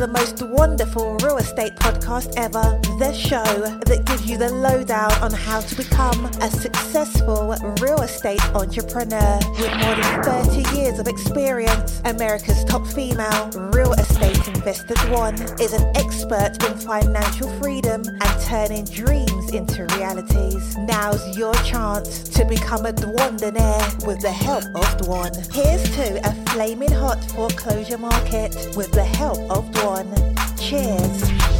the most Dwanderful real estate podcast ever. The show that gives you the lowdown on how to become a successful real estate entrepreneur with more than 30 years of experience. America's top female real estate investor Dwan is an expert in financial freedom and turning dreams into realities. Now's your chance to become a Dwandonaire with the help of Dwan. Here's to a flaming hot foreclosure market with the help of Dwan. Cheers.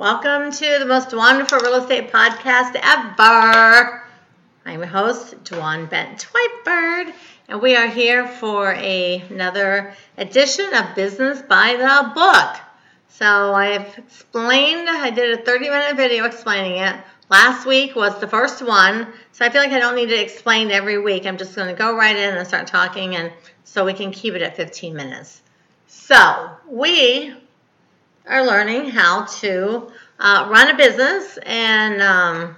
Welcome to the most Dwanderful real estate podcast ever. I'm your host, Dwan Bent Twyford, and we are here for a, another edition of Business by the Book. So I've explained, I did a 30 minute video explaining it. Last week was the first one, so I feel like I don't need to explain every week. I'm just going to go right in and start talking, and so we can keep it at 15 minutes. So we are learning how to uh, run a business and um,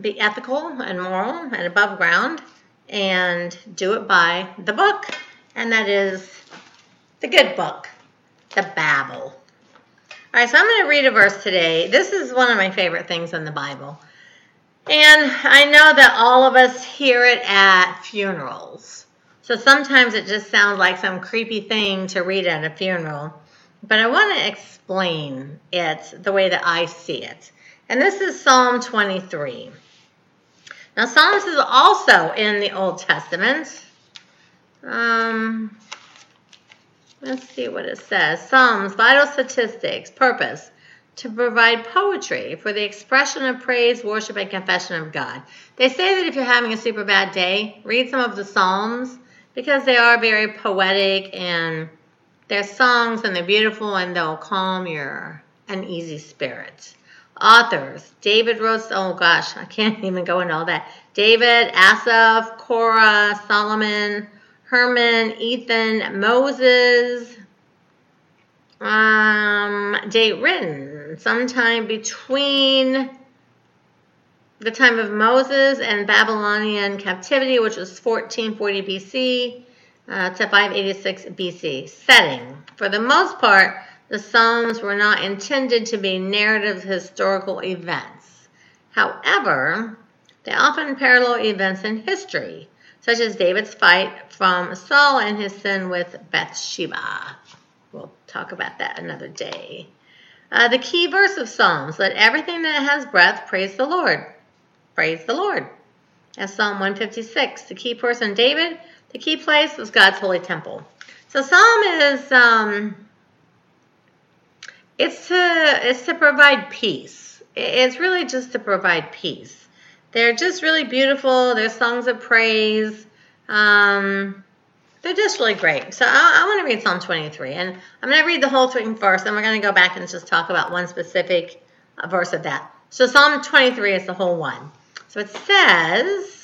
be ethical and moral and above ground and do it by the book, and that is the good book the Bible. All right, so I'm going to read a verse today. This is one of my favorite things in the Bible. And I know that all of us hear it at funerals. So sometimes it just sounds like some creepy thing to read at a funeral. But I want to explain it the way that I see it. And this is Psalm 23. Now, Psalms is also in the Old Testament. Um, Let's see what it says. Psalms, vital statistics, purpose to provide poetry for the expression of praise, worship, and confession of God. They say that if you're having a super bad day, read some of the Psalms because they are very poetic and they're songs and they're beautiful and they'll calm your uneasy spirit. Authors David wrote, oh gosh, I can't even go into all that. David, Asaph, Korah, Solomon, Heman, Ethan, Moses. Um, date written sometime between the time of Moses and Babylonian captivity, which was 1440 BC uh, to 586 BC. Setting. For the most part, the Psalms were not intended to be narrative historical events. However, they often parallel events in history such as David's fight from Saul and his sin with Bathsheba. We'll talk about that another day. Uh, the key verse of Psalms let everything that has breath praise the Lord. Praise the Lord. As Psalm 156. The key person, David, the key place was God's holy temple. So Psalm is um, it's to it's to provide peace. It's really just to provide peace. They're just really beautiful. They're songs of praise. Um, they're just really great. So I, I want to read Psalm 23, and I'm going to read the whole thing first, and we're going to go back and just talk about one specific uh, verse of that. So Psalm 23 is the whole one. So it says,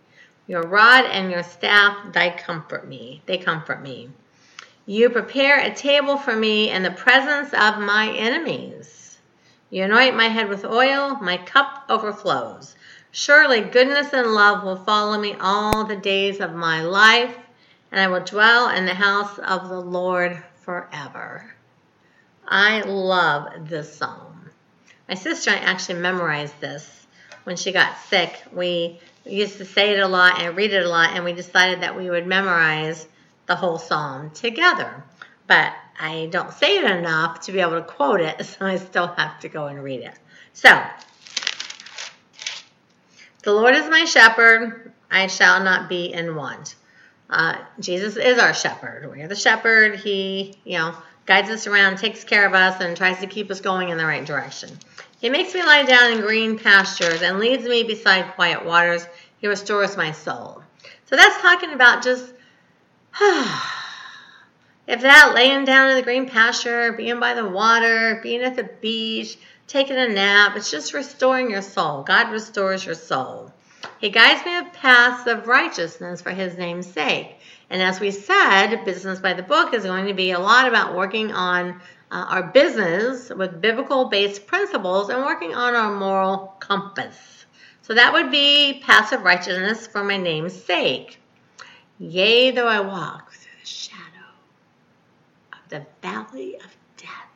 Your rod and your staff, they comfort me. They comfort me. You prepare a table for me in the presence of my enemies. You anoint my head with oil, my cup overflows. Surely goodness and love will follow me all the days of my life, and I will dwell in the house of the Lord forever. I love this psalm. My sister and I actually memorized this when she got sick. We used to say it a lot and read it a lot, and we decided that we would memorize the whole psalm together. But I don't say it enough to be able to quote it, so I still have to go and read it. So, the Lord is my shepherd, I shall not be in want. Uh, Jesus is our shepherd. We are the shepherd. He, you know, guides us around, takes care of us, and tries to keep us going in the right direction. He makes me lie down in green pastures and leads me beside quiet waters. He restores my soul. So that's talking about just if that laying down in the green pasture, being by the water, being at the beach, taking a nap, it's just restoring your soul. God restores your soul. He guides me in paths of righteousness for his name's sake. And as we said, Business by the Book is going to be a lot about working on uh, our business with biblical based principles and working on our moral compass. So that would be passive righteousness for my name's sake. Yea, though I walk through the shadow of the valley of death,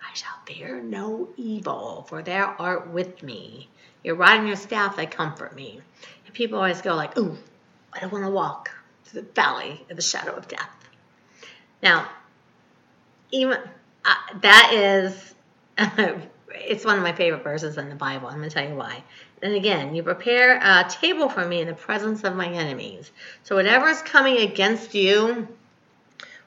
I shall fear no evil, for thou art with me. Your rod and your staff, they comfort me. And people always go like, ooh, I don't want to walk through the valley of the shadow of death. Now, even uh, that is, it's one of my favorite verses in the Bible. I'm going to tell you why. And again, you prepare a table for me in the presence of my enemies. So whatever is coming against you,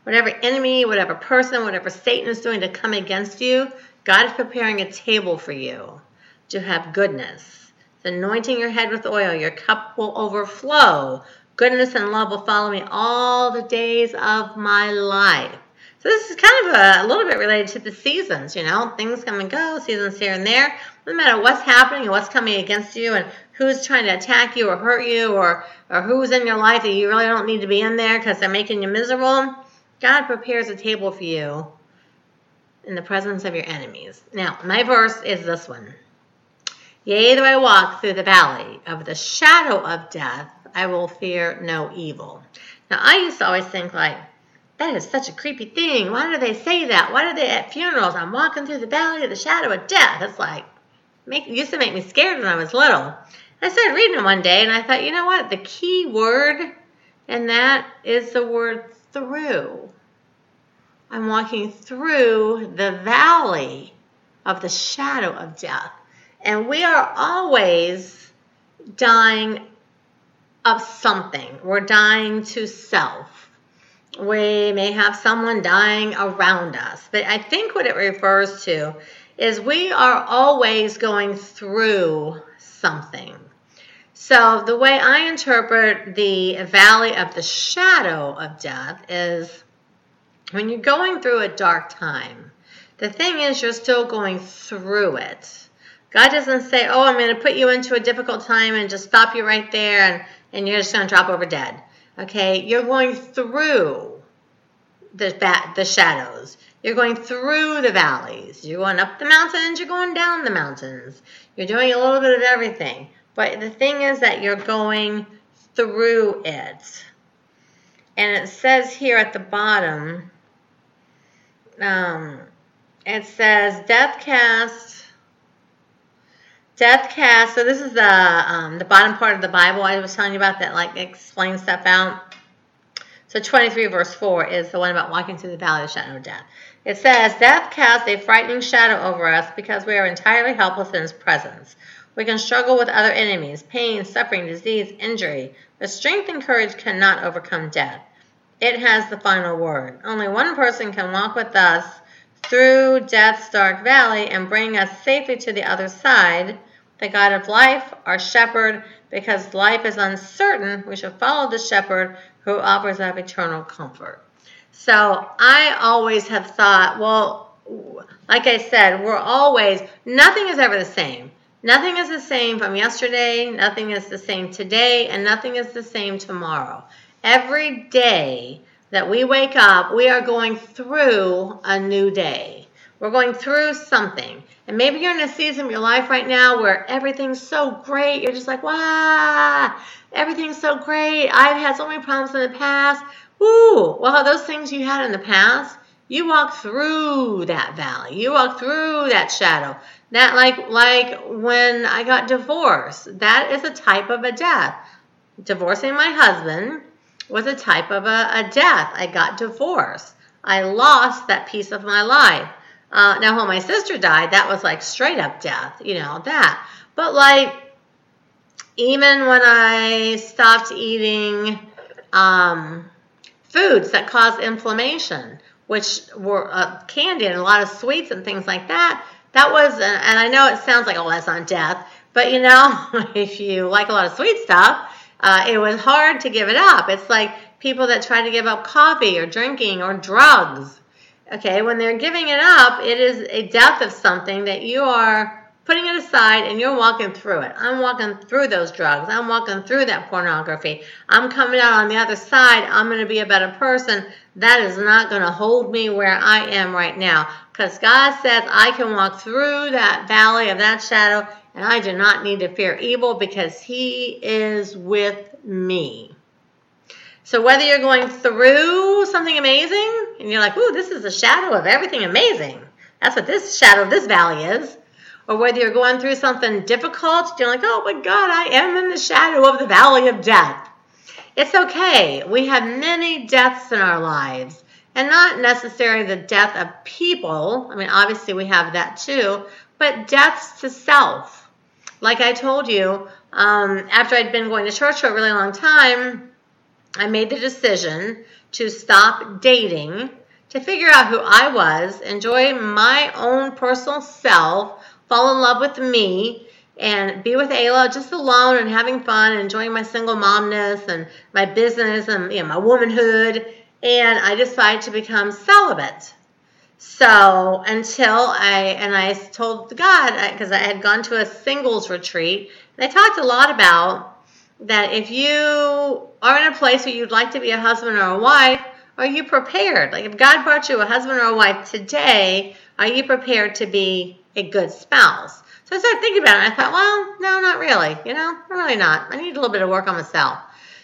whatever enemy, whatever person, whatever Satan is doing to come against you, God is preparing a table for you to have goodness. It's anointing your head with oil. Your cup will overflow. Goodness and love will follow me all the days of my life. So this is kind of a, a, little bit related to the seasons, you know, things come and go, seasons here and there. No matter what's happening and what's coming against you and who's trying to attack you or hurt you or, or who's in your life that you really don't need to be in there because they're making you miserable, God prepares a table for you in the presence of your enemies. Now, my verse is this one. Yea, though I walk through the valley of the shadow of death, I will fear no evil. Now, I used to always think like, that is such a creepy thing. Why do they say that? Why do they at funerals? I'm walking through the valley of the shadow of death. It's like, make, used to make me scared when I was little. I started reading it one day and I thought, you know what? The key word in that is the word through. I'm walking through the valley of the shadow of death. And we are always dying of something. We're dying to self we may have someone dying around us. But I think what it refers to is we are always going through something. So the way I interpret the valley of the shadow of death is when you're going through a dark time, the thing is you're still going through it. God doesn't say, oh, I'm going to put you into a difficult time and just stop you right there and, and you're just going to drop over dead. Okay, you're going through the the shadows. You're going through the valleys. You're going up the mountains. You're going down the mountains. You're doing a little bit of everything. But the thing is that you're going through it. And it says here at the bottom, um, it says death cast Death cast. So this is the um, the bottom part of the Bible I was telling you about that like explains stuff out. So 23 verse 4 is the one about walking through the valley of the shadow of death. It says, Death casts a frightening shadow over us because we are entirely helpless in his presence. We can struggle with other enemies, pain, suffering, disease, injury, but strength and courage cannot overcome death. It has the final word. Only one person can walk with us through death's dark valley and bring us safely to the other side. The God of life, our shepherd, because life is uncertain, we should follow the shepherd who offers up eternal comfort. So I always have thought, well, like I said, we're always, nothing is ever the same. Nothing is the same from yesterday, nothing is the same today, and nothing is the same tomorrow. Every day that we wake up, we are going through a new day. We're going through something. And maybe you're in a season of your life right now where everything's so great. You're just like, wow, everything's so great. I've had so many problems in the past. Woo! Well, those things you had in the past, you walk through that valley. You walk through that shadow. That like like when I got divorced, that is a type of a death. Divorcing my husband was a type of a, a death. I got divorced. I lost that piece of my life. Uh, now, when my sister died, that was like straight up death, you know, that. But like, even when I stopped eating um, foods that cause inflammation, which were uh, candy and a lot of sweets and things like that, that was, and I know it sounds like, oh, that's not death, but you know, if you like a lot of sweet stuff, uh, it was hard to give it up. It's like people that try to give up coffee or drinking or drugs. Okay, when they're giving it up, it is a death of something that you are putting it aside and you're walking through it. I'm walking through those drugs. I'm walking through that pornography. I'm coming out on the other side. I'm going to be a better person. That is not going to hold me where I am right now because God says I can walk through that valley of that shadow and I do not need to fear evil because He is with me. So whether you're going through something amazing and you're like, ooh, this is a shadow of everything amazing. That's what this shadow of this valley is or whether you're going through something difficult, you're like, oh my God, I am in the shadow of the valley of death. It's okay. We have many deaths in our lives, and not necessarily the death of people. I mean, obviously, we have that too, but deaths to self. Like I told you, um, after I'd been going to church for a really long time, I made the decision to stop dating, to figure out who I was, enjoy my own personal self fall in love with me and be with Ayla just alone and having fun and enjoying my single momness and my business and you know, my womanhood. And I decided to become celibate. So until I, and I told God, because I had gone to a singles retreat, and I talked a lot about that if you are in a place where you'd like to be a husband or a wife, are you prepared? Like if God brought you a husband or a wife today, are you prepared to be a good spouse. So I started thinking about it. I thought, well, no, not really. You know, really not. I need a little bit of work on myself.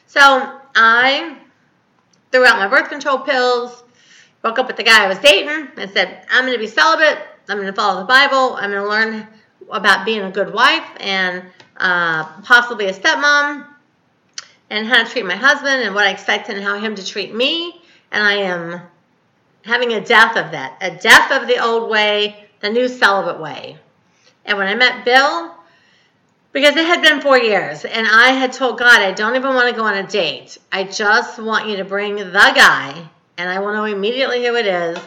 So I threw out my birth control pills, broke up with the guy I was dating, and said, I'm going to be celibate. I'm going to follow the Bible. I'm going to learn about being a good wife and uh, possibly a stepmom and how to treat my husband and what I expect and how him to treat me. And I am having a death of that, a death of the old way, the new celibate way. And when I met Bill, because it had been four years, and I had told God, I don't even want to go on a date. I just want you to bring the guy, and I will know immediately who it is,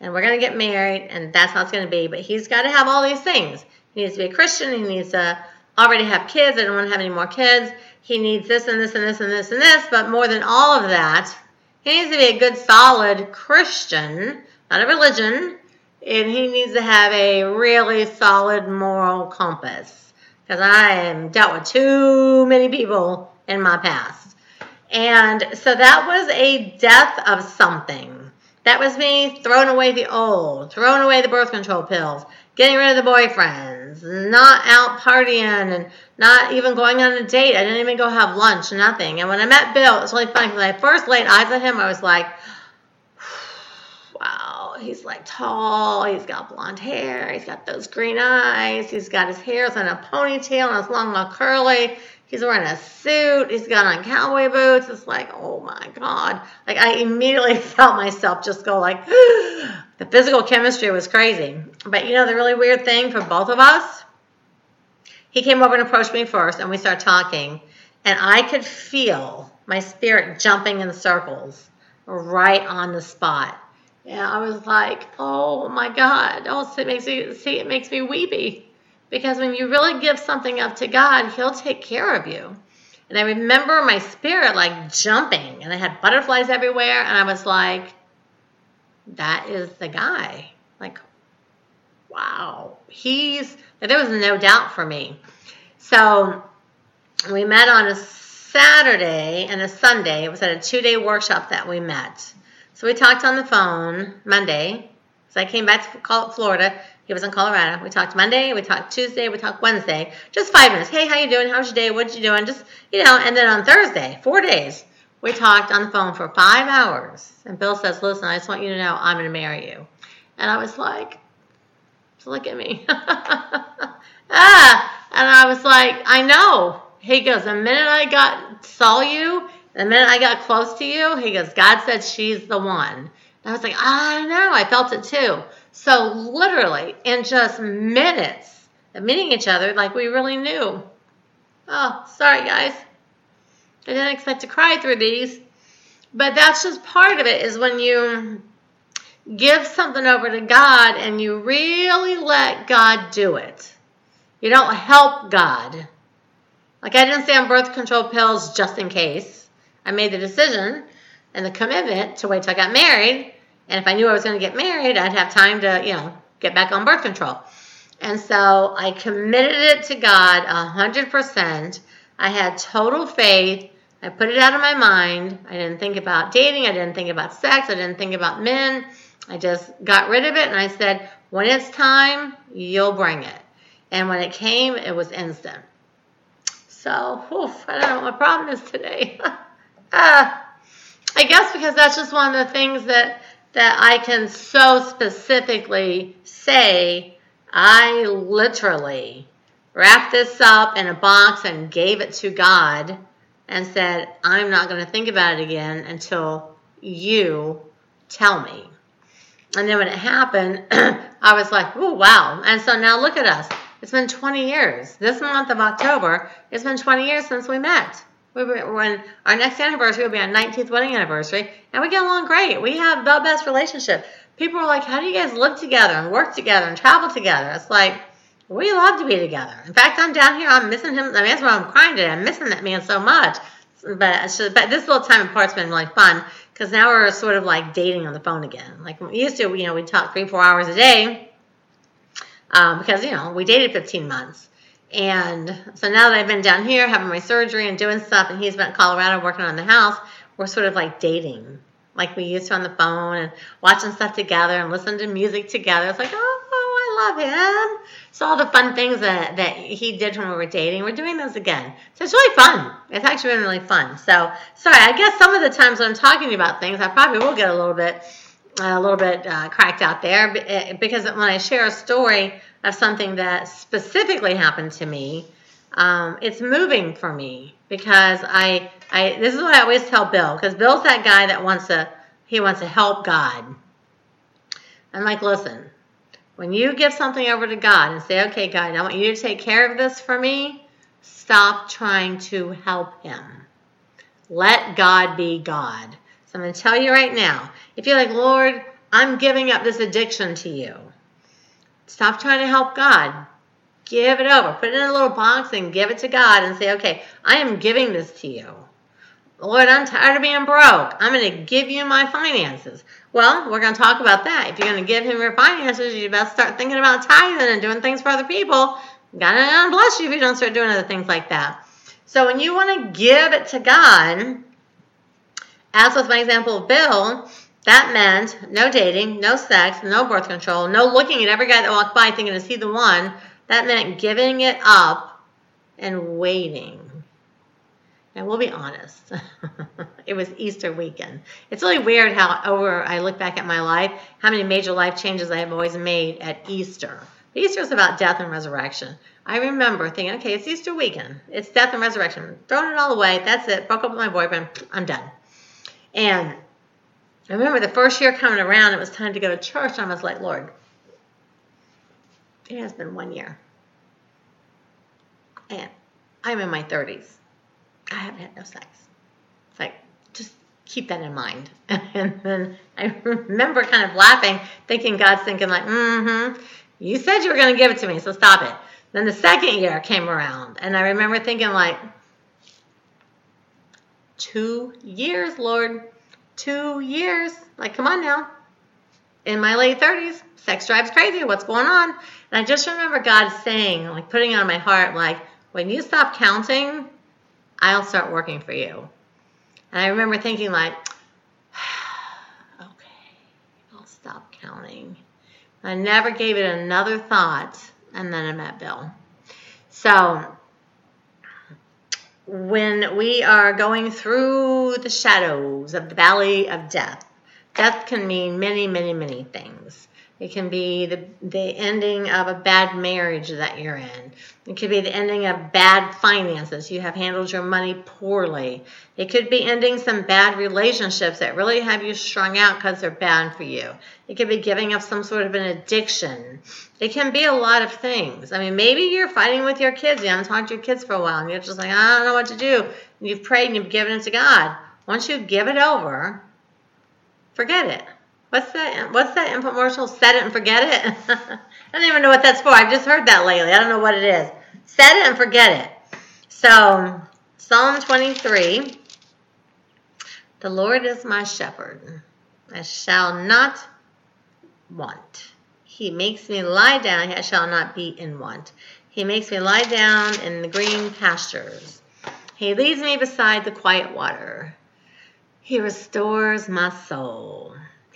and we're going to get married, and that's how it's going to be. But he's got to have all these things. He needs to be a Christian. He needs to already have kids. I don't want to have any more kids. He needs this and this and this and this and this. But more than all of that, he needs to be a good, solid Christian, not a religion, and he needs to have a really solid moral compass because I am dealt with too many people in my past. And so that was a death of something. That was me throwing away the old, throwing away the birth control pills, getting rid of the boyfriends, not out partying, and not even going on a date. I didn't even go have lunch, nothing. And when I met Bill, it was really funny because I first laid eyes on him, I was like, wow, he's like tall, he's got blonde hair, he's got those green eyes, he's got his hair in a ponytail and it's long and curly. He's wearing a suit. He's got on cowboy boots. It's like, oh my God. Like I immediately felt myself just go like, the physical chemistry was crazy. But you know, the really weird thing for both of us, he came over and approached me first and we started talking and I could feel my spirit jumping in circles right on the spot. And I was like, oh my God. Oh, it makes me see it makes me weepy. Because when you really give something up to God, He'll take care of you. And I remember my spirit like jumping and I had butterflies everywhere, and I was like, that is the guy. Like, wow. He's there was no doubt for me. So we met on a Saturday and a Sunday. It was at a two day workshop that we met. So we talked on the phone Monday. So I came back to call it Florida. He was in Colorado. We talked Monday, we talked Tuesday, we talked Wednesday. Just five minutes. Hey, how you doing? How's your day? What you doing? Just you know. And then on Thursday, four days, we talked on the phone for five hours. And Bill says, "Listen, I just want you to know I'm going to marry you." And I was like, "Look at me." ah, and I was like, "I know." He goes, "The minute I got saw you, the minute I got close to you, he goes, God said she's the one. And I was like, I know, I felt it too. So literally, in just minutes of meeting each other, like we really knew. Oh, sorry guys. I didn't expect to cry through these. But that's just part of it is when you give something over to God and you really let God do it. You don't help God. Like I didn't stay on birth control pills just in case. I made the decision and the commitment to wait till I got married. And if I knew I was going to get married, I'd have time to, you know, get back on birth control. And so I committed it to God 100%. I had total faith. I put it out of my mind. I didn't think about dating. I didn't think about sex. I didn't think about men. I just got rid of it and I said, when it's time, you'll bring it. And when it came, it was instant. So, oof, I don't know what my problem is today. uh, I guess because that's just one of the things that that I can so specifically say. I literally wrapped this up in a box and gave it to God and said, I'm not going to think about it again until you tell me. And then when it happened, I was like, oh, wow. And so now look at us. It's been 20 years. This month of October, it's been 20 years since we met. We were, when our next anniversary will be our 19th wedding anniversary, and we get along great. We have the best relationship. People are like, how do you guys live together and work together and travel together? It's like, we love to be together. In fact, I'm down here. I'm missing him. I mean, that's why I'm crying today. I'm missing that man so much. But, but this little time apart's been really fun because now we're sort of like dating on the phone again. Like we used to, you know, we talk three, four hours a day um, because you know we dated 15 months. And so now that I've been down here having my surgery and doing stuff, and he's been in Colorado working on the house, we're sort of like dating, like we used to on the phone and watching stuff together and listening to music together. It's like, oh, I love him. So all the fun things that, that he did when we were dating, we're doing those again. So it's really fun. It's actually been really fun. So sorry, I guess some of the times when I'm talking about things, I probably will get a little bit a little bit uh, cracked out there eh, because when I share a story of something that specifically happened to me, um, it's moving for me because I, I this is what I always tell Bill because Bill's that guy that wants to he wants to help God. I'm like, listen, when you give something over to God and say, okay, God, I want you to take care of this for me, stop trying to help Him. Let God be God. So I'm going to tell you right now if you're like, Lord, I'm giving up this addiction to you, stop trying to help God. Give it over. Put it in a little box and give it to God and say, okay, I am giving this to you. Lord, I'm tired of being broke. I'm going to give you my finances. Well, we're going to talk about that. If you're going to give him your finances, you best start thinking about tithing and doing things for other people. God bless you if you don't start doing other things like that. So when you want to give it to God, as with my example of Bill, that meant no dating, no sex, no birth control, no looking at every guy that walked by thinking, is he the one? That meant giving it up and waiting. And we'll be honest, it was Easter weekend. It's really weird how over I look back at my life, how many major life changes I have always made at Easter. Easter is about death and resurrection. I remember thinking, okay, it's Easter weekend. It's death and resurrection. Throwing it all away. That's it. Broke up with my boyfriend. I'm done. And I remember the first year coming around, it was time to go to church. I was like, Lord, it has been one year. And I'm in my 30s. I haven't had no sex. It's like, just keep that in mind. And then I remember kind of laughing, thinking God's thinking like, mm-hmm, you said you were going to give it to me, so stop it. Then the second year came around, and I remember thinking like, two years, Lord, two years. Like, come on now. In my late 30s, sex drives crazy. What's going on? And I just remember God saying, like, putting on my heart, like, when you stop counting, I'll start working for you. And I remember thinking, like, okay, I'll stop counting. I never gave it another thought, and then I met Bill. So when we are going through the shadows of the valley of death, death can mean many, many, many things. It can be the, the ending of a bad marriage that you're in. It could be the ending of bad finances. You have handled your money poorly. It could be ending some bad relationships that really have you strung out because they're bad for you. It could be giving up some sort of an addiction. It can be a lot of things. I mean, maybe you're fighting with your kids. You haven't talked to your kids for a while, and you're just like, I don't know what to do. And you've prayed and you've given it to God. Once you give it over, forget it What's that? What's that infomercial? Set it and forget it. I don't even know what that's for. I've just heard that lately. I don't know what it is. Set it and forget it. So Psalm 23. The Lord is my shepherd. I shall not want. He makes me lie down. I shall not be in want. He makes me lie down in the green pastures. He leads me beside the quiet water. He restores my soul.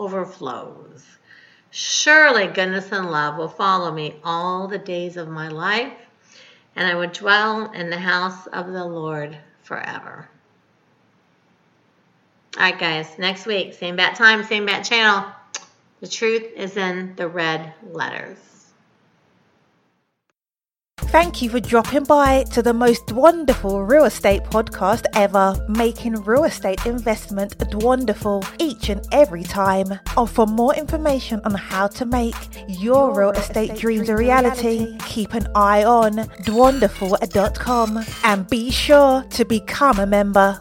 overflows. Surely goodness and love will follow me all the days of my life, and I would dwell in the house of the Lord forever. All right, guys, next week, same bat time, same bat channel. The truth is in the red letters. Thank you for dropping by to the most Dwanderful real estate podcast ever, making real estate investment wonderful each and every time. Oh, for more information on how to make your real estate dreams a reality, keep an eye on dwanderful.com and be sure to become a member.